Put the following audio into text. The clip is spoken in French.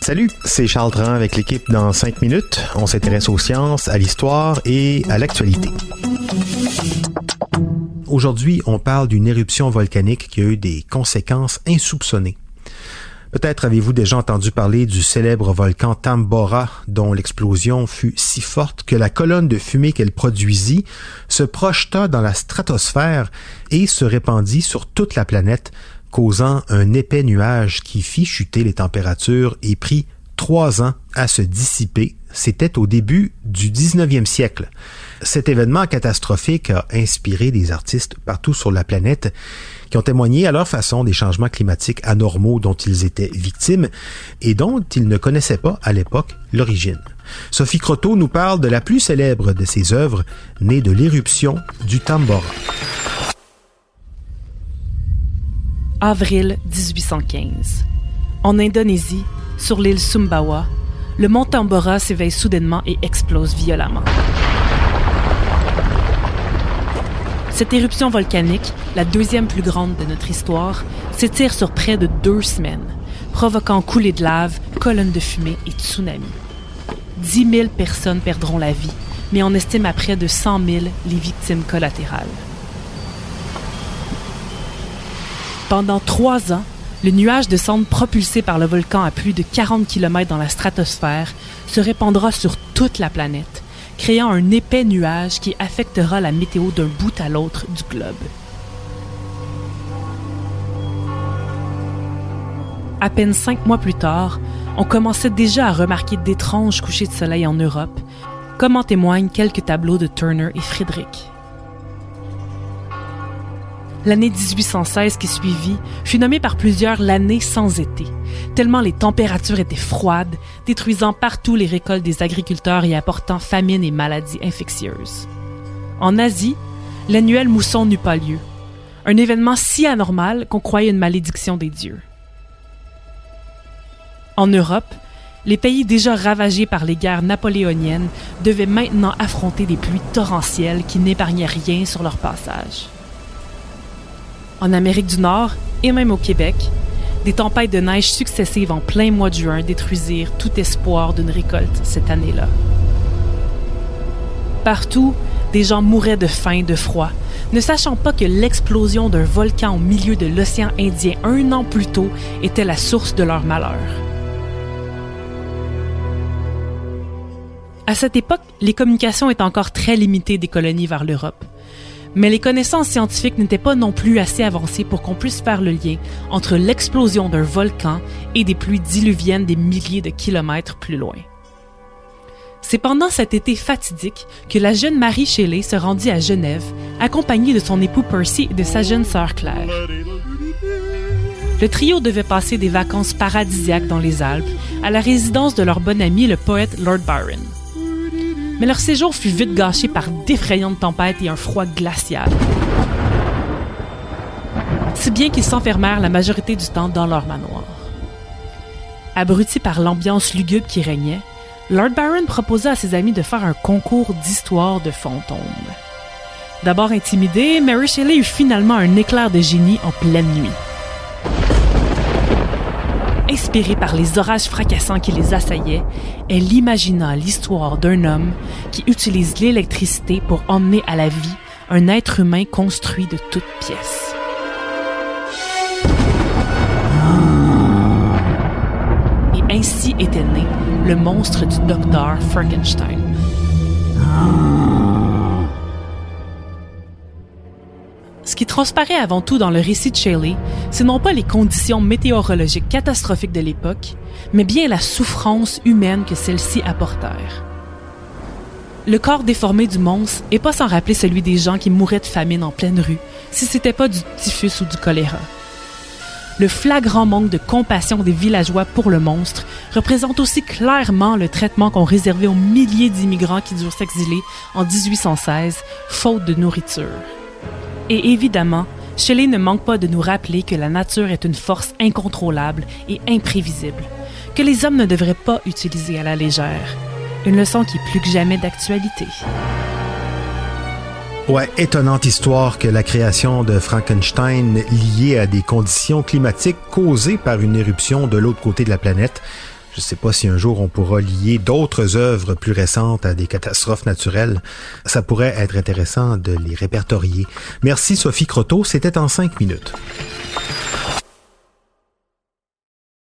Salut, c'est Charles Tran avec l'équipe dans 5 minutes. On s'intéresse aux sciences, à l'histoire et à l'actualité. Aujourd'hui, on parle d'une éruption volcanique qui a eu des conséquences insoupçonnées. Peut-être avez-vous déjà entendu parler du célèbre volcan Tambora, dont l'explosion fut si forte que la colonne de fumée qu'elle produisit se projeta dans la stratosphère et se répandit sur toute la planète, causant un épais nuage qui fit chuter les températures et prit trois ans à se dissiper. C'était au début du 19e siècle. Cet événement catastrophique a inspiré des artistes partout sur la planète qui ont témoigné à leur façon des changements climatiques anormaux dont ils étaient victimes et dont ils ne connaissaient pas à l'époque l'origine. Sophie Croteau nous parle de la plus célèbre de ses œuvres, née de l'éruption du Tambora. Avril 1815. En Indonésie, sur l'île Sumbawa, le mont Tambora s'éveille soudainement et explose violemment. Cette éruption volcanique, la deuxième plus grande de notre histoire, s'étire sur près de deux semaines, provoquant coulées de lave, colonnes de fumée et tsunamis. 10 000 personnes perdront la vie, mais on estime à près de 100 000 les victimes collatérales. Pendant trois ans, le nuage de cendres propulsé par le volcan à plus de 40 km dans la stratosphère se répandra sur toute la planète, créant un épais nuage qui affectera la météo d'un bout à l'autre du globe. À peine cinq mois plus tard, on commençait déjà à remarquer d'étranges couchers de soleil en Europe, comme en témoignent quelques tableaux de Turner et Friedrich. L'année 1816 qui suivit fut nommée par plusieurs l'année sans été, tellement les températures étaient froides, détruisant partout les récoltes des agriculteurs et apportant famine et maladies infectieuses. En Asie, l'annuel mousson n'eut pas lieu, un événement si anormal qu'on croyait une malédiction des dieux. En Europe, les pays déjà ravagés par les guerres napoléoniennes devaient maintenant affronter des pluies torrentielles qui n'épargnaient rien sur leur passage. En Amérique du Nord et même au Québec, des tempêtes de neige successives en plein mois de juin détruisirent tout espoir d'une récolte cette année-là. Partout, des gens mouraient de faim, de froid, ne sachant pas que l'explosion d'un volcan au milieu de l'océan Indien un an plus tôt était la source de leur malheur. À cette époque, les communications étaient encore très limitées des colonies vers l'Europe. Mais les connaissances scientifiques n'étaient pas non plus assez avancées pour qu'on puisse faire le lien entre l'explosion d'un volcan et des pluies diluviennes des milliers de kilomètres plus loin. C'est pendant cet été fatidique que la jeune Marie Shelley se rendit à Genève, accompagnée de son époux Percy et de sa jeune sœur Claire. Le trio devait passer des vacances paradisiaques dans les Alpes, à la résidence de leur bon ami le poète Lord Byron mais leur séjour fut vite gâché par d'effrayantes tempêtes et un froid glacial. Si bien qu'ils s'enfermèrent la majorité du temps dans leur manoir. Abrutis par l'ambiance lugubre qui régnait, Lord Byron proposa à ses amis de faire un concours d'histoire de fantômes. D'abord intimidée, Mary Shelley eut finalement un éclair de génie en pleine nuit. Inspirée par les orages fracassants qui les assaillaient, elle imagina l'histoire d'un homme qui utilise l'électricité pour emmener à la vie un être humain construit de toutes pièces. Et ainsi était né le monstre du docteur Frankenstein. Qui transparaît avant tout dans le récit de Shelley, ce non pas les conditions météorologiques catastrophiques de l'époque, mais bien la souffrance humaine que celles-ci apportèrent. Le corps déformé du monstre est pas sans rappeler celui des gens qui mouraient de famine en pleine rue, si c'était pas du typhus ou du choléra. le flagrant manque de compassion des villageois pour le monstre représente aussi clairement le traitement qu'ont réservé aux milliers d'immigrants qui durent s'exiler en 1816, faute de nourriture. Et évidemment, Shelley ne manque pas de nous rappeler que la nature est une force incontrôlable et imprévisible, que les hommes ne devraient pas utiliser à la légère. Une leçon qui est plus que jamais d'actualité. Ouais, étonnante histoire que la création de Frankenstein liée à des conditions climatiques causées par une éruption de l'autre côté de la planète. Je ne sais pas si un jour on pourra lier d'autres œuvres plus récentes à des catastrophes naturelles. Ça pourrait être intéressant de les répertorier. Merci Sophie Croteau, c'était en cinq minutes.